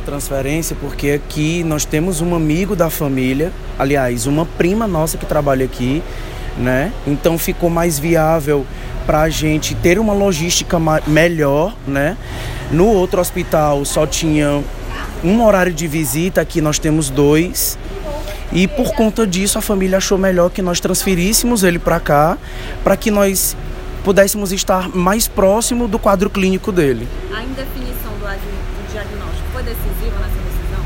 Transferência porque aqui nós temos um amigo da família, aliás, uma prima nossa que trabalha aqui, né? Então ficou mais viável para a gente ter uma logística melhor, né? No outro hospital só tinha um horário de visita, aqui nós temos dois. E por conta disso a família achou melhor que nós transferíssemos ele para cá, para que nós pudéssemos estar mais próximo do quadro clínico dele. A foi decisiva nessa decisão?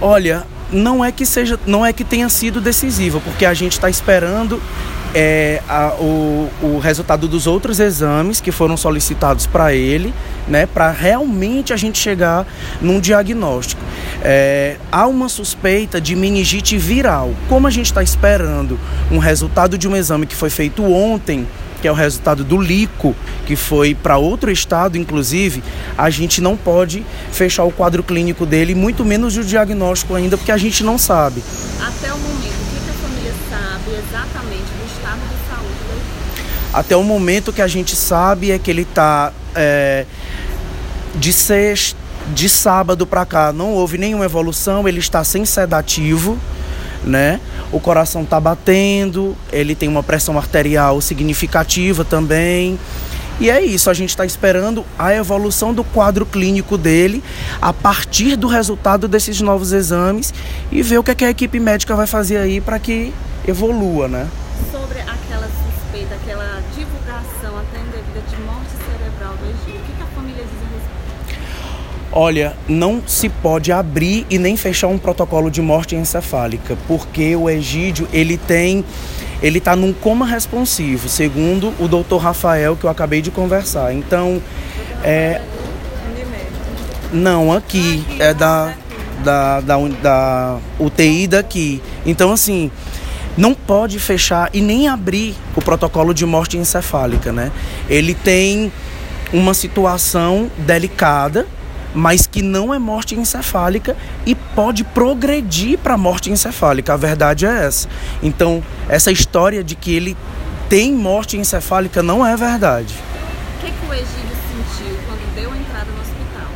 Olha, não é que seja, não é que tenha sido decisiva, porque a gente está esperando é, a, o, o resultado dos outros exames que foram solicitados para ele, né, para realmente a gente chegar num diagnóstico. É, há uma suspeita de meningite viral. Como a gente está esperando um resultado de um exame que foi feito ontem, que é o resultado do LICO, que foi para outro estado, inclusive, a gente não pode fechar o quadro clínico dele, muito menos o diagnóstico ainda, porque a gente não sabe. Até o momento, o que a família sabe exatamente do estado de saúde dele? Até o momento que a gente sabe é que ele está é, de sexta, de sábado para cá não houve nenhuma evolução, ele está sem sedativo, né? O coração está batendo, ele tem uma pressão arterial significativa também. E é isso, a gente está esperando a evolução do quadro clínico dele a partir do resultado desses novos exames e ver o que, é que a equipe médica vai fazer aí para que evolua, né? Sobre aquela suspeita, aquela divulgação até indevida de morte cerebral do Egito, o que, que a família diz a respeito? Olha, não se pode abrir e nem fechar um protocolo de morte encefálica, porque o Egídio ele tem ele está num coma responsivo, segundo o doutor Rafael, que eu acabei de conversar. Então, é. Não, aqui, é da, da, da, da UTI daqui. Então, assim, não pode fechar e nem abrir o protocolo de morte encefálica, né? Ele tem uma situação delicada, mas que não é morte encefálica e pode progredir para morte encefálica. A verdade é essa. Então, essa história de que ele tem morte encefálica não é verdade. O que, que o Egílio sentiu quando deu a entrada no hospital?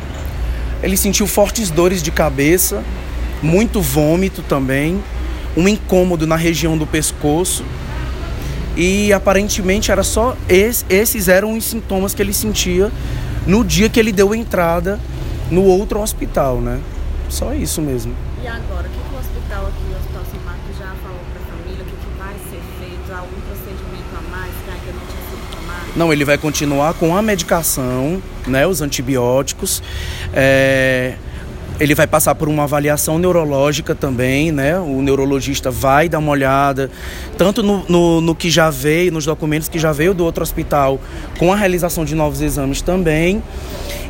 Ele sentiu fortes dores de cabeça, muito vômito também, um incômodo na região do pescoço. E aparentemente era só esses eram os sintomas que ele sentia no dia que ele deu entrada no outro hospital, né? Só isso mesmo. E agora, o que, que o hospital aqui, o Hospital São Marcos, já falou para a família? O que, que vai ser feito? Algum procedimento a mais que ainda não tinha sido tomado? Não, ele vai continuar com a medicação, né? Os antibióticos. É ele vai passar por uma avaliação neurológica também, né? O neurologista vai dar uma olhada, tanto no, no, no, que já veio, nos documentos que já veio do outro hospital, com a realização de novos exames também.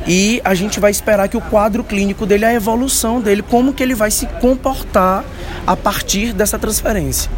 E a gente vai esperar que o quadro clínico dele, a evolução dele, como que ele vai se comportar a partir dessa transferência.